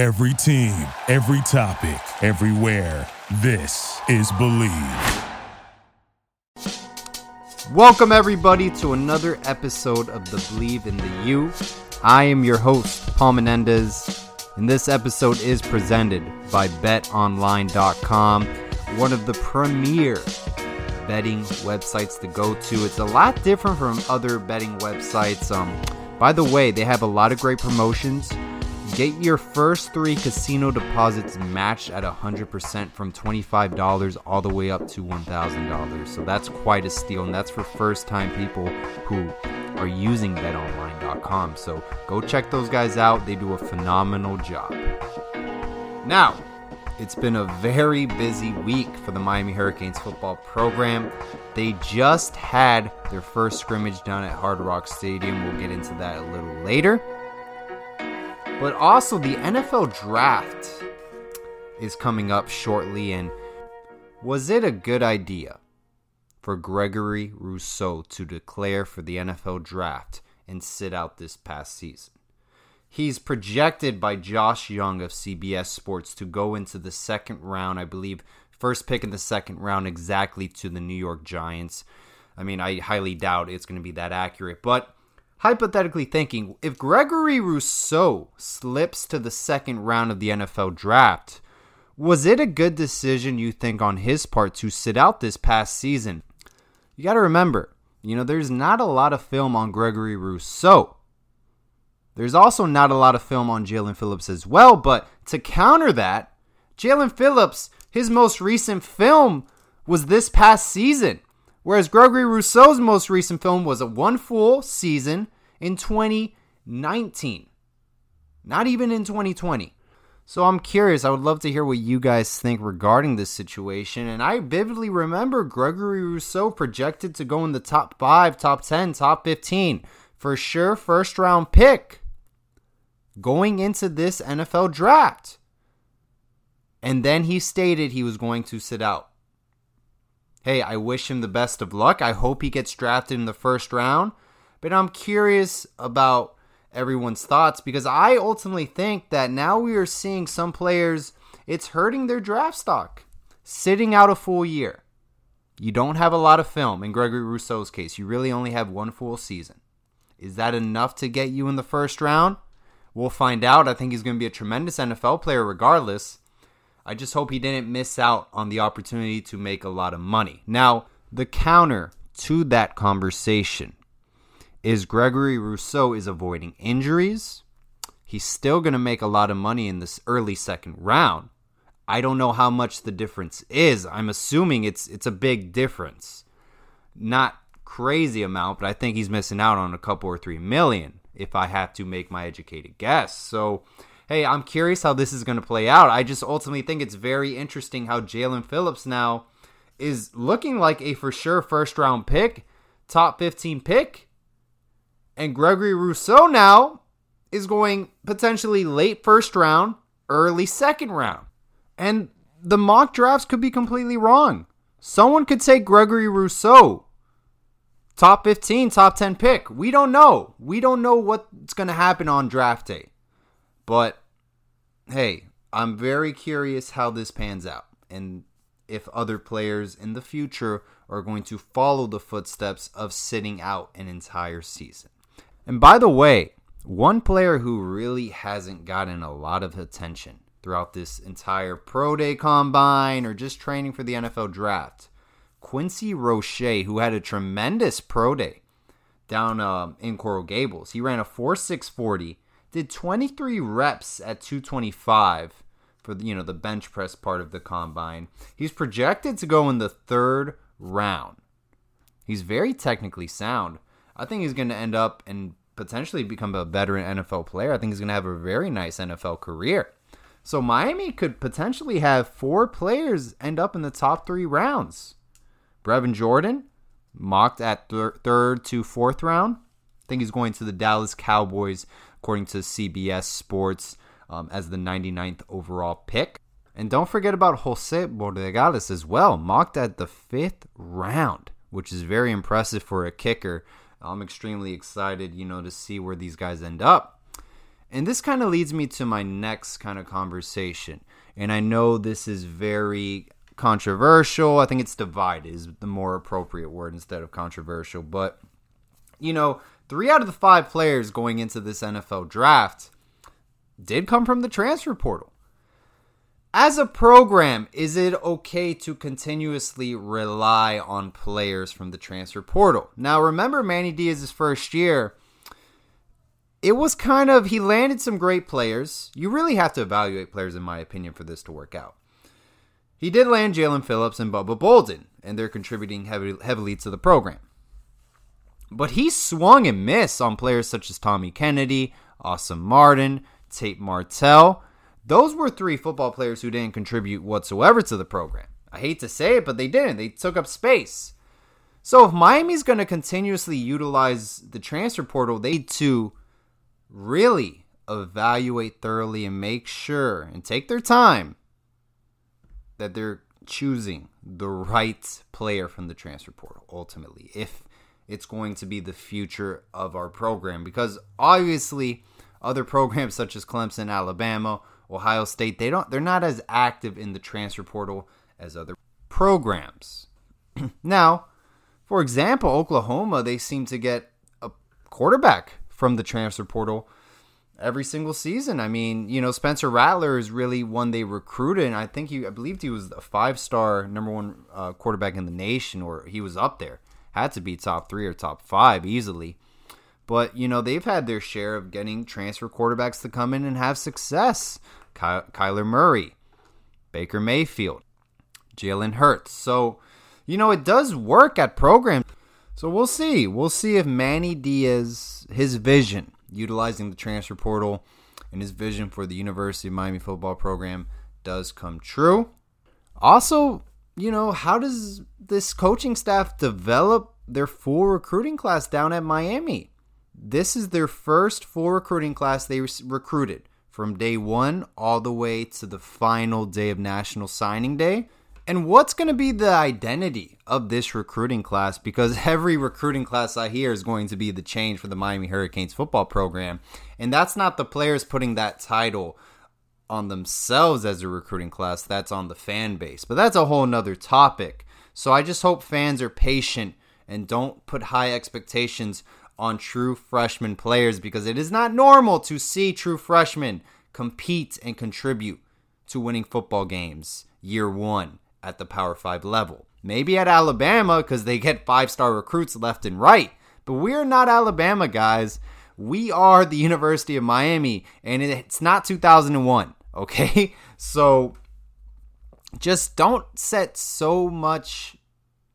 Every team, every topic, everywhere. This is Bleav. Welcome, everybody, to another episode of the Bleav in the U. I am your host, Paul Menendez, and this episode is presented by BetOnline.com, one of the premier betting websites to go to. It's a lot different from other betting websites. Um, by the way, they have a lot of great promotions. Get your first three casino deposits matched at 100% from $25 all the way up to $1,000. So that's quite a steal, and that's for first time people who are using betonline.com. So go check those guys out. They do a phenomenal job. Now, it's been a very busy week for the Miami Hurricanes football program. They just had their first scrimmage down at Hard Rock Stadium. We'll get into that a little later. But also, the NFL draft is coming up shortly, and was it a good idea for Gregory Rousseau to declare for the NFL draft and sit out this past season? He's projected by Josh Young of CBS Sports to go into the second round, I believe, first pick in the second round exactly to the New York Giants. I mean, I highly doubt it's going to be that accurate, but hypothetically thinking, if Gregory Rousseau slips to the second round of the NFL draft, was it a good decision, you think, on his part to sit out this past season? You got to remember, you know, there's not a lot of film on Gregory Rousseau. There's also not a lot of film on Jaelan Phillips as well, but to counter that, Jaelan Phillips, his most recent film was this past season, whereas Gregory Rousseau's most recent film was a one full season in 2019. Not even in 2020. So I'm curious. I would love to hear what you guys think regarding this situation. And I vividly remember Gregory Rousseau projected to go in the top 5, top 10, top 15. For sure, first round pick going into this NFL draft. And then he stated he was going to sit out. Hey, I wish him the best of luck. I hope he gets drafted in the first round. But I'm curious about everyone's thoughts because I ultimately think that now we are seeing some players, it's hurting their draft stock. Sitting out a full year. You don't have a lot of film in Gregory Rousseau's case. You really only have one full season. Is that enough to get you in the first round? We'll find out. I think he's going to be a tremendous NFL player regardless. I just hope he didn't miss out on the opportunity to make a lot of money. Now, the counter to that conversation is Gregory Rousseau is avoiding injuries. He's still going to make a lot of money in this early second round. I don't know how much the difference is. I'm assuming it's it's a big difference. Not crazy amount, but I think he's missing out on a couple or 3 million if I have to make my educated guess. So, hey, I'm curious how this is going to play out. I just ultimately think it's very interesting how Jaelan Phillips now is looking like a for sure first round pick, top 15 pick. And Gregory Rousseau now is going potentially late first round, early second round. And the mock drafts could be completely wrong. Someone could take Gregory Rousseau top 15, top 10 pick. We don't know. We don't know what's going to happen on draft day. But hey, I'm very curious how this pans out and if other players in the future are going to follow the footsteps of sitting out an entire season. And by the way, one player who really hasn't gotten a lot of attention throughout this entire pro day combine or just training for the NFL draft Quincy Roche, who had a tremendous pro day down uh, in Coral Gables. He ran a four 4.640, did 23 reps at 225 for the, you know the bench press part of the combine. He's projected to go in the third round. He's very technically sound. I think he's going to end up and potentially become a veteran NFL player. I think he's going to have a very nice NFL career. So Miami could potentially have four players end up in the top three rounds. Brevin Jordan, mocked at thir- third to fourth round. I think he's going to the Dallas Cowboys, according to CBS Sports, um, as the 99th overall pick. And don't forget about Jose Borregales as well, mocked at the fifth round, which is very impressive for a kicker. I'm extremely excited, you know, to see where these guys end up. And this kind of leads me to my next kind of conversation. And I know this is very controversial. I think it's divided is the more appropriate word instead of controversial. But, you know, three out of the five players going into this NFL draft did come from the transfer portal. As a program, is it okay to continuously rely on players from the transfer portal? Now, remember Manny Diaz's first year, it was kind of, he landed some great players. You really have to evaluate players, in my opinion, for this to work out. He did land Jaelan Phillips and Bubba Bolden, and they're contributing heavily, heavily to the program. But he swung and missed on players such as Tommy Kennedy, Asa Martin, Tate Martell those were three football players who didn't contribute whatsoever to the program. I hate to say it, but they didn't. They took up space. So if Miami's going to continuously utilize the transfer portal, they need to really evaluate thoroughly and make sure and take their time that they're choosing the right player from the transfer portal ultimately if it's going to be the future of our program because obviously other programs such as Clemson, Alabama Ohio State, they don't they're not as active in the transfer portal as other programs. now, for example, Oklahoma, they seem to get a quarterback from the transfer portal every single season. I mean, you know, Spencer Rattler is really one they recruited, and I think he, I believed he was a five-star number one uh, quarterback in the nation, or he was up there. Had to be top three or top five easily. But you know, they've had their share of getting transfer quarterbacks to come in and have success. Ky- Kyler Murray, Baker Mayfield, Jalen Hurts. So, you know, it does work at programs. So we'll see. We'll see if Manny Diaz, his vision, utilizing the transfer portal and his vision for the University of Miami football program does come true. Also, you know, how does this coaching staff develop their full recruiting class down at Miami? This is their first full recruiting class they recruited from day one all the way to the final day of National Signing Day. And what's going to be the identity of this recruiting class? Because every recruiting class I hear is going to be the change for the Miami Hurricanes football program. And that's not the players putting that title on themselves as a recruiting class, that's on the fan base. But that's a whole nother topic. So I just hope fans are patient and don't put high expectations on true freshman players because it is not normal to see true freshmen compete and contribute to winning football games year one at the Power 5 level. Maybe at Alabama because they get five star recruits left and right, but we're not Alabama, guys. We are the University of Miami, and it's not 2001, okay? So just don't set so much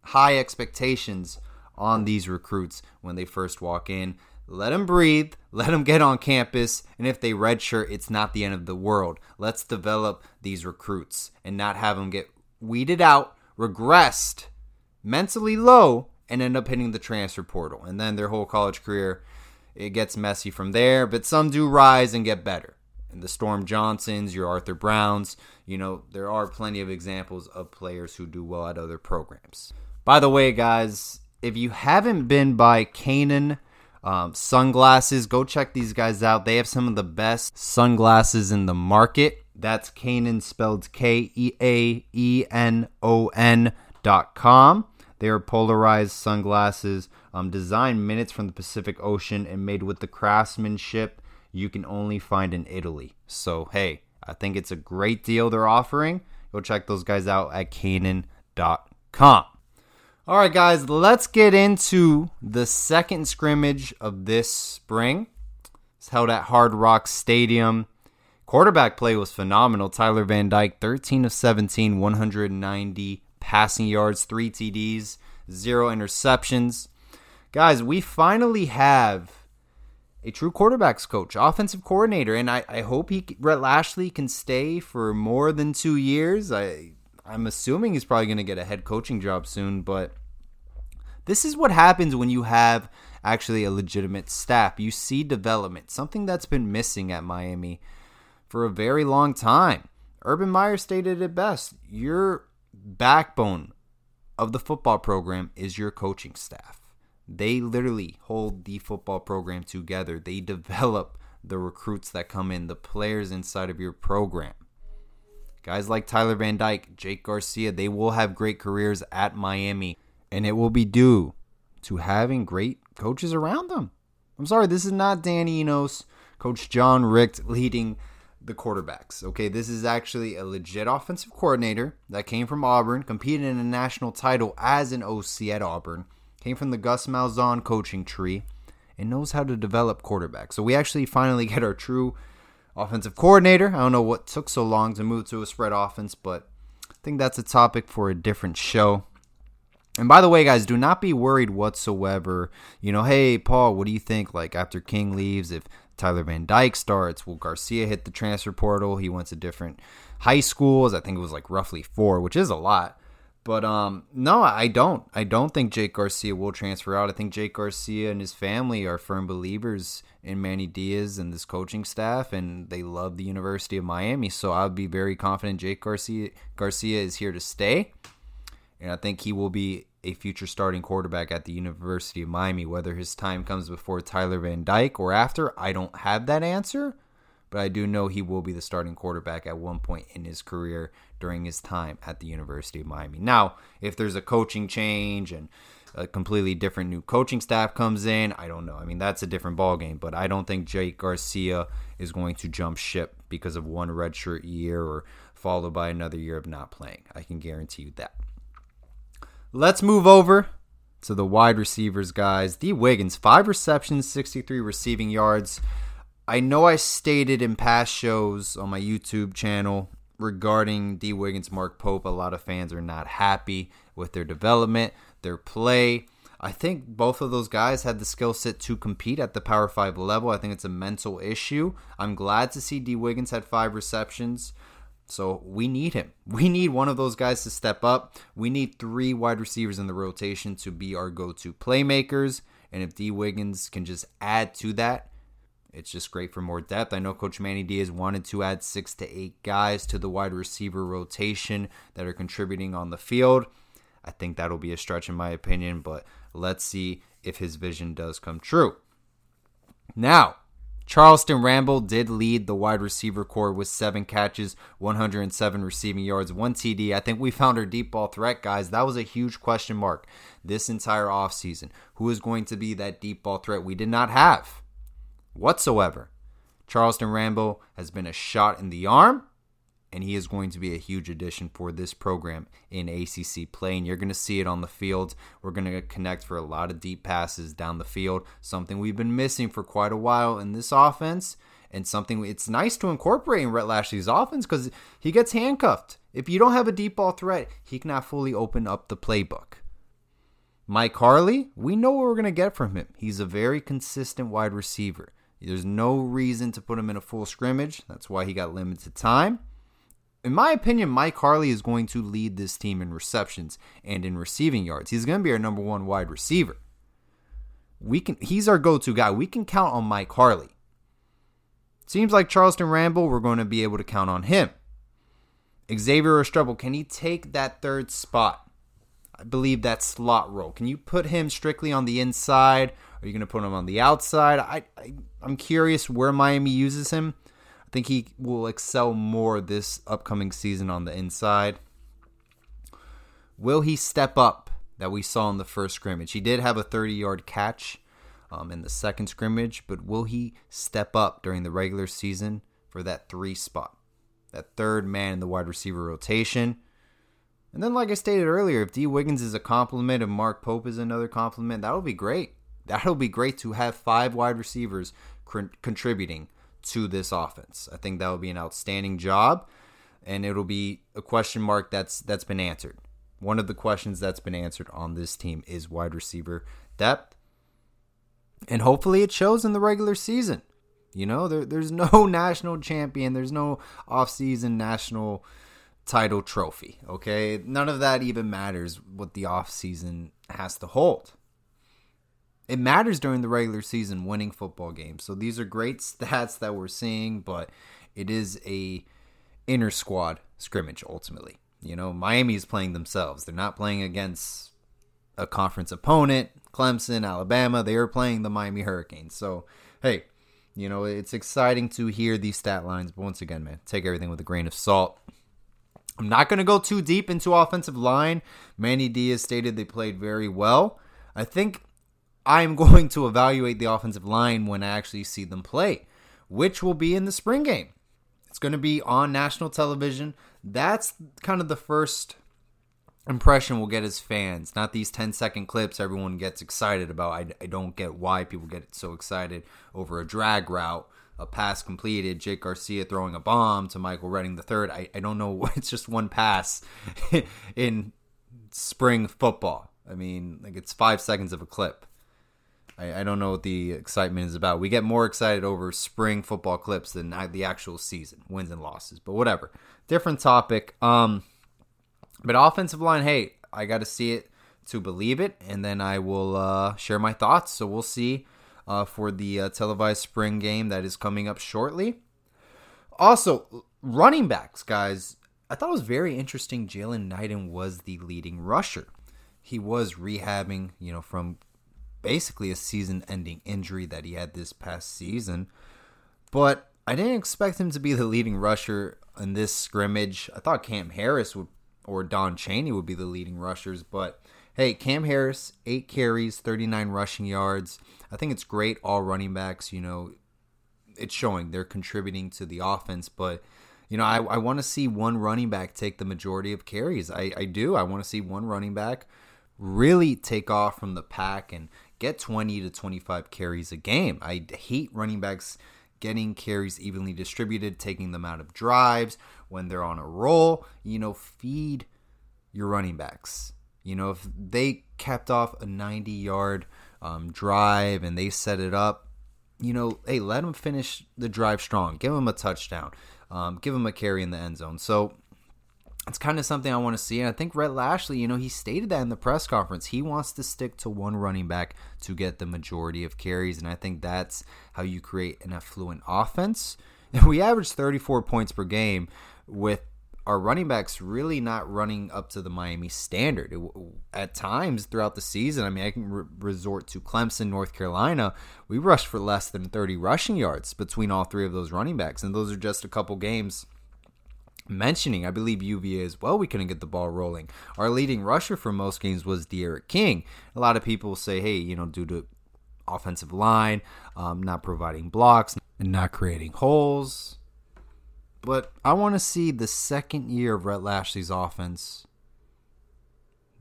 high expectations on these recruits when they first walk in. Let them breathe, let them get on campus, and if they redshirt, it's not the end of the world. Let's develop these recruits and not have them get weeded out, regressed, mentally low, and end up hitting the transfer portal. And then their whole college career, it gets messy from there, but some do rise and get better. The Storm Johnsons, your Arthur Browns, you know, there are plenty of examples of players who do well at other programs. By the way, guys, if you haven't been by Kaenon um, sunglasses, go check these guys out. They have some of the best sunglasses in the market. That's Kaenon spelled K E A E N O N dot com. They are polarized sunglasses, um, designed minutes from the Pacific Ocean and made with the craftsmanship you can only find in Italy. So, hey, I think it's a great deal they're offering. Go check those guys out at Kaenon.com. All right, guys, let's get into the second scrimmage of this spring. It's held at Hard Rock Stadium. Quarterback play was phenomenal. Tyler Van Dyke, 13 of 17, 190 passing yards, three TDs, zero interceptions. Guys, we finally have a true quarterbacks coach, offensive coordinator, and I, I hope he Rhett Lashlee can stay for more than two years. I I'm assuming he's probably going to get a head coaching job soon, but this is what happens when you have actually a legitimate staff. You see development, something that's been missing at Miami for a very long time. Urban Meyer stated it best your backbone of the football program is your coaching staff. They literally hold the football program together, they develop the recruits that come in, the players inside of your program. Guys like Tyler Van Dyke, Jake Garcia, they will have great careers at Miami, and it will be due to having great coaches around them. I'm sorry, this is not Danny Enos, Coach John Richt leading the quarterbacks. Okay, this is actually a legit offensive coordinator that came from Auburn, competed in a national title as an OC at Auburn, came from the Gus Malzahn coaching tree, and knows how to develop quarterbacks. So we actually finally get our true offensive coordinator. I don't know what took so long to move to a spread offense, but I think that's a topic for a different show. And by the way, guys, do not be worried whatsoever. You know, hey, Paul, what do you think? Like, after King leaves, if Tyler Van Dyke starts, will Garcia hit the transfer portal? He went to different high schools. I think it was like roughly four, which is a lot. But um, no, I don't. I don't think Jake Garcia will transfer out. I think Jake Garcia and his family are firm believers in Manny Diaz and this coaching staff, and they love the University of Miami. So I'd be very confident Jake Garcia Garcia is here to stay, and I think he will be a future starting quarterback at the University of Miami. Whether his time comes before Tyler Van Dyke or after, I don't have that answer but I do know he will be the starting quarterback at one point in his career during his time at the University of Miami. Now, if there's a coaching change and a completely different new coaching staff comes in, I don't know. I mean, that's a different ballgame, but I don't think Jake Garcia is going to jump ship because of one redshirt year or followed by another year of not playing. I can guarantee you that. Let's move over to the wide receivers, guys. Dee Wiggins, five receptions, 63 receiving yards. I know I stated in past shows on my YouTube channel regarding Dee Wiggins, Mark Pope, a lot of fans are not happy with their development, their play. I think both of those guys had the skill set to compete at the Power 5 level. I think it's a mental issue. I'm glad to see Dee Wiggins had five receptions. So we need him. We need one of those guys to step up. We need three wide receivers in the rotation to be our go to playmakers. And if Dee Wiggins can just add to that, it's just great for more depth. I know Coach Manny Diaz wanted to add six to eight guys to the wide receiver rotation that are contributing on the field. I think that'll be a stretch in my opinion, but let's see if his vision does come true. Now, Charleston Rambo did lead the wide receiver core with seven catches, 107 receiving yards, one TD. I think we found our deep ball threat, guys. That was a huge question mark this entire offseason. Who is going to be that deep ball threat we did not have? Whatsoever. Charleston Rambo has been a shot in the arm, and he is going to be a huge addition for this program in ACC play. And you're going to see it on the field. We're going to connect for a lot of deep passes down the field, something we've been missing for quite a while in this offense. And something it's nice to incorporate in Rhett Lashlee's offense because he gets handcuffed. If you don't have a deep ball threat, he cannot fully open up the playbook. Mike Harley, we know what we're going to get from him. He's a very consistent wide receiver. There's no reason to put him in a full scrimmage. That's why he got limited time. In my opinion, Mike Harley is going to lead this team in receptions and in receiving yards. He's going to be our number one wide receiver. We can he's our go-to guy. We can count on Mike Harley. Seems like Charleston Rambo, we're going to be able to count on him. Xavier Restrepo, can he take that third spot? I believe that slot role. Can you put him strictly on the inside are you going to put him on the outside? I, I I'm curious where Miami uses him. I think he will excel more this upcoming season on the inside. Will he step up that we saw in the first scrimmage? He did have a 30 yard catch um, in the second scrimmage, but will he step up during the regular season for that three spot? That third man in the wide receiver rotation. And then, like I stated earlier, if Dee Wiggins is a compliment and Mark Pope is another compliment, that would be great that'll be great to have five wide receivers contributing to this offense. I think that will be an outstanding job, and it'll be a question mark that's that's been answered. One of the questions that's been answered on this team is wide receiver depth, and hopefully it shows in the regular season. You know, there, there's no national champion, there's no offseason national title trophy. Okay, none of that even matters. What the offseason has to hold it matters during the regular season winning football games. So these are great stats that we're seeing, but it is a inner squad scrimmage ultimately. You know, Miami is playing themselves. They're not playing against a conference opponent, Clemson, Alabama. They are playing the Miami Hurricanes. So, hey, You know, it's exciting to hear these stat lines, but once again, man, take everything with a grain of salt. I'm not going to go too deep into offensive line. Manny Diaz stated they played very well. I think I'm going to evaluate the offensive line when I actually see them play, which will be in the spring game. It's going to be on national television. That's kind of the first impression we'll get as fans, not these 10 second clips everyone gets excited about. I, I don't get why people get so excited over a drag route, a pass completed, Jake Garcia throwing a bomb to Michael Redding the third. I, I don't know. It's just one pass in spring football. I mean, like it's five seconds of a clip. I, I don't know what the excitement is about. We get more excited over spring football clips than the actual season, wins and losses. But whatever. Different topic. Um, but offensive line, hey, I got to see it to believe it, and then I will uh, share my thoughts. So we'll see uh, for the uh, televised spring game that is coming up shortly. Also, running backs, guys. I thought it was very interesting. Jaylan Knighton was the leading rusher. He was rehabbing, you know, from basically a season-ending injury that he had this past season. But I didn't expect him to be the leading rusher in this scrimmage. I thought Cam Harris would or Don Chaney would be the leading rushers. But hey, Cam Harris, eight carries, 39 rushing yards. I think it's great. All running backs, you know, it's showing they're contributing to the offense. But, you know, I, I want to see one running back take the majority of carries. I, I do. I want to see one running back really take off from the pack and get 20 to 25 carries a game. I hate running backs getting carries evenly distributed, taking them out of drives when they're on a roll. You know, feed your running backs. You know, if they kept off a 90 yard um, drive and they set it up, you know, hey, let them finish the drive strong. Give them a touchdown. Um, give them a carry in the end zone. So it's kind of something I want to see. And I think Rhett Lashlee, you know, he stated that in the press conference. He wants to stick to one running back to get the majority of carries. And I think that's how you create an affluent offense. And we averaged 34 points per game with our running backs really not running up to the Miami standard. It, at times throughout the season, I mean, I can re- resort to Clemson, North Carolina. We rushed for less than 30 rushing yards between all three of those running backs. And those are just a couple games mentioning, I believe UVA as well, we couldn't get the ball rolling. Our leading rusher for most games was D'Eriq King. A lot of people say, hey, you know, due to offensive line, um, not providing blocks, and not creating holes. But I want to see the second year of Rhett Lashlee's offense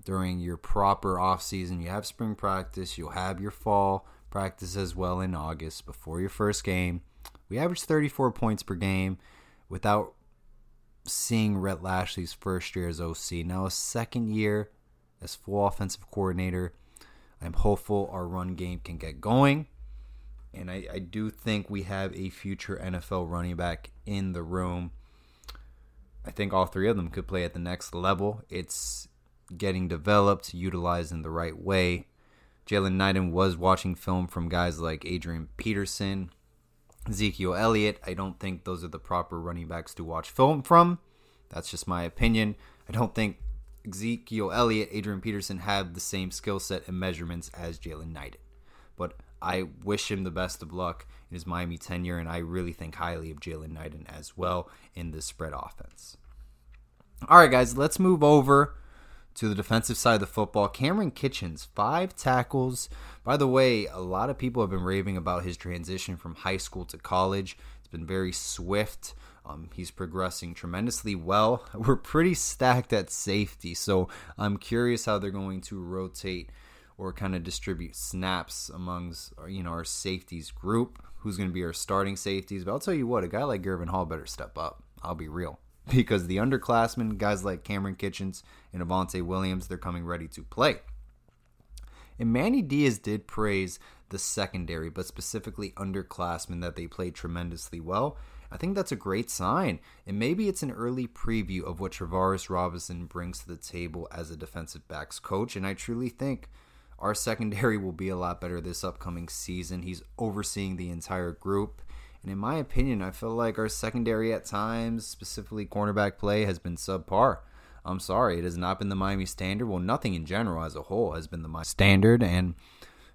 during your proper offseason. You have spring practice, you'll have your fall practice as well in August before your first game. We averaged 34 points per game without seeing Rhett Lashlee's first year as OC. Now, a second year as full offensive coordinator, I'm hopeful our run game can get going. And I, I do think we have a future NFL running back in the room. I think all three of them could play at the next level. It's getting developed, utilized in the right way. Jaylan Knighton was watching film from guys like Adrian Peterson, Ezekiel Elliott, I don't think those are the proper running backs to watch film from. That's just my opinion. I don't think Ezekiel Elliott, Adrian Peterson have the same skill set and measurements as Jaylan Knighton. But I wish him the best of luck in his Miami tenure, and I really think highly of Jaylan Knighton as well in this spread offense. All right, guys, let's move over to the defensive side of the football. Cameron Kinchens, five tackles. By the way, a lot of people have been raving about his transition from high school to college. It's been very swift. Um, he's progressing tremendously well. We're pretty stacked at safety, so I'm curious how they're going to rotate or kind of distribute snaps amongst you know our safeties group. Who's going to be our starting safeties? But I'll tell you what, a guy like Gurvan Hall better step up. I'll be real because the underclassmen, guys like Cameron Kinchens and Avantae Williams, they're coming ready to play. And Manny Diaz did praise the secondary, but specifically underclassmen that they played tremendously well. I think that's a great sign. And maybe it's an early preview of what Travaris Robinson brings to the table as a defensive backs coach. And I truly think our secondary will be a lot better this upcoming season. He's overseeing the entire group. And in my opinion, I feel like our secondary at times, specifically cornerback play, has been subpar. I'm sorry, it has not been the Miami standard. Well, nothing in general as a whole has been the Miami standard. And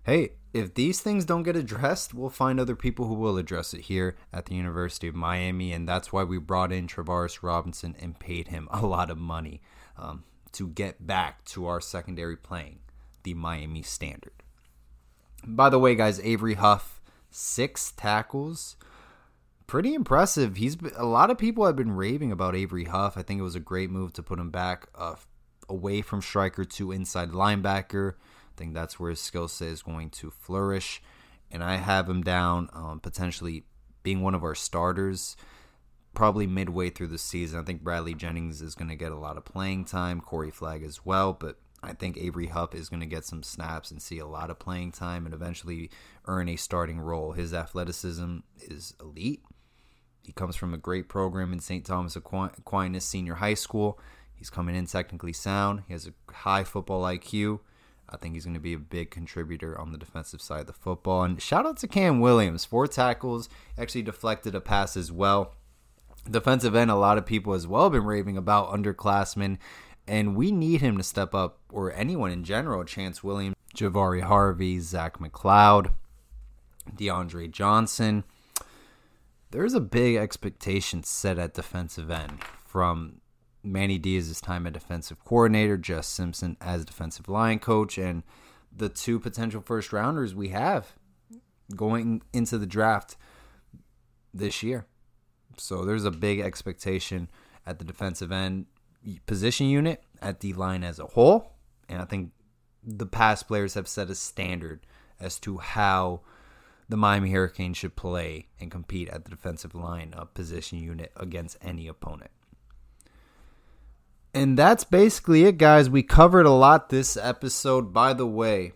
hey, if these things don't get addressed, we'll find other people who will address it here at the University of Miami. And that's why we brought in Travaris Robinson and paid him a lot of money um, to get back to our secondary playing, the Miami standard. By the way, guys, Avery Huff, six tackles. Pretty impressive. He's been, a lot of people have been raving about Avery Huff. I think it was a great move to put him back uh, away from striker to inside linebacker. I think that's where his skill set is going to flourish. And I have him down um, potentially being one of our starters probably midway through the season. I think Bradley Jennings is going to get a lot of playing time, Corey Flagg as well, but I think Avery Huff is going to get some snaps and see a lot of playing time and eventually earn a starting role. His athleticism is elite. He comes from a great program in St. Thomas Aquinas Senior High School. He's coming in technically sound. He has a high football IQ. I think he's going to be a big contributor on the defensive side of the football. And shout out to Cam Williams, four tackles, actually deflected a pass as well. Defensive end, a lot of people as well have been raving about underclassmen and we need him to step up, or anyone in general. Chance Williams, Jahfari Harvey, Zach McCloud, DeAndre Johnson. There's a big expectation set at defensive end from Manny Diaz's time as defensive coordinator, Jess Simpson as defensive line coach, and the two potential first rounders we have going into the draft this year. So there's a big expectation at the defensive end position unit at the line as a whole. And I think the past players have set a standard as to how the Miami Hurricanes should play and compete at the defensive line of position unit against any opponent. And that's basically it, guys. We covered a lot this episode. By the way,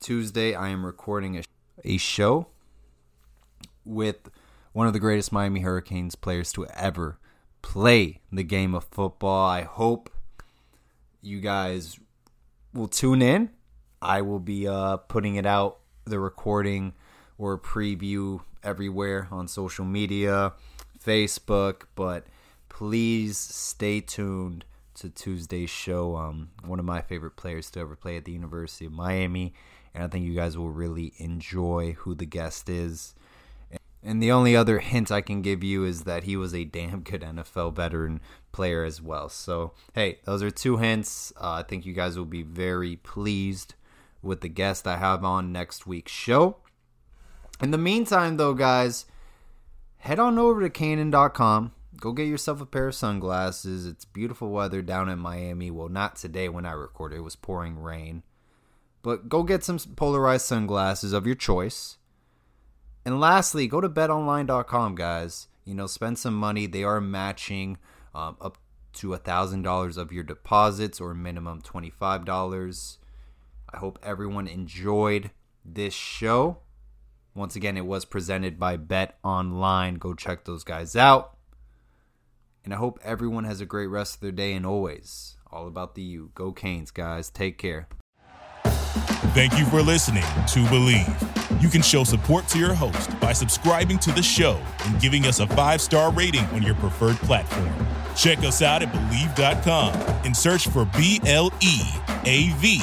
Tuesday I am recording a, a show with one of the greatest Miami Hurricanes players to ever play the game of football. I hope you guys will tune in. I will be uh, putting it out, the recording or preview everywhere on social media, Facebook, but please stay tuned to Tuesday's show. Um, one of my favorite players to ever play at the University of Miami, and I think you guys will really enjoy who the guest is. And the only other hint I can give you is that he was a damn good NFL veteran player as well. So, hey, those are two hints. Uh, I think you guys will be very pleased with the guest I have on next week's show. In the meantime, though, guys, head on over to Kaenon.com. Go get yourself a pair of sunglasses. It's beautiful weather down in Miami. Well, not today when I recorded, it was pouring rain. But go get some polarized sunglasses of your choice and lastly, go to betonline.com, guys. You know, spend some money. They are matching um, up to $1,000 of your deposits or minimum $25. I hope everyone enjoyed this show. Once again, it was presented by Bet Online. Go check those guys out. And I hope everyone has a great rest of their day and always all about the U. Go Canes, guys. Take care. Thank you for listening to Bleav. You can show support to your host by subscribing to the show and giving us a five star rating on your preferred platform. Check us out at Bleav.com and search for B L E A V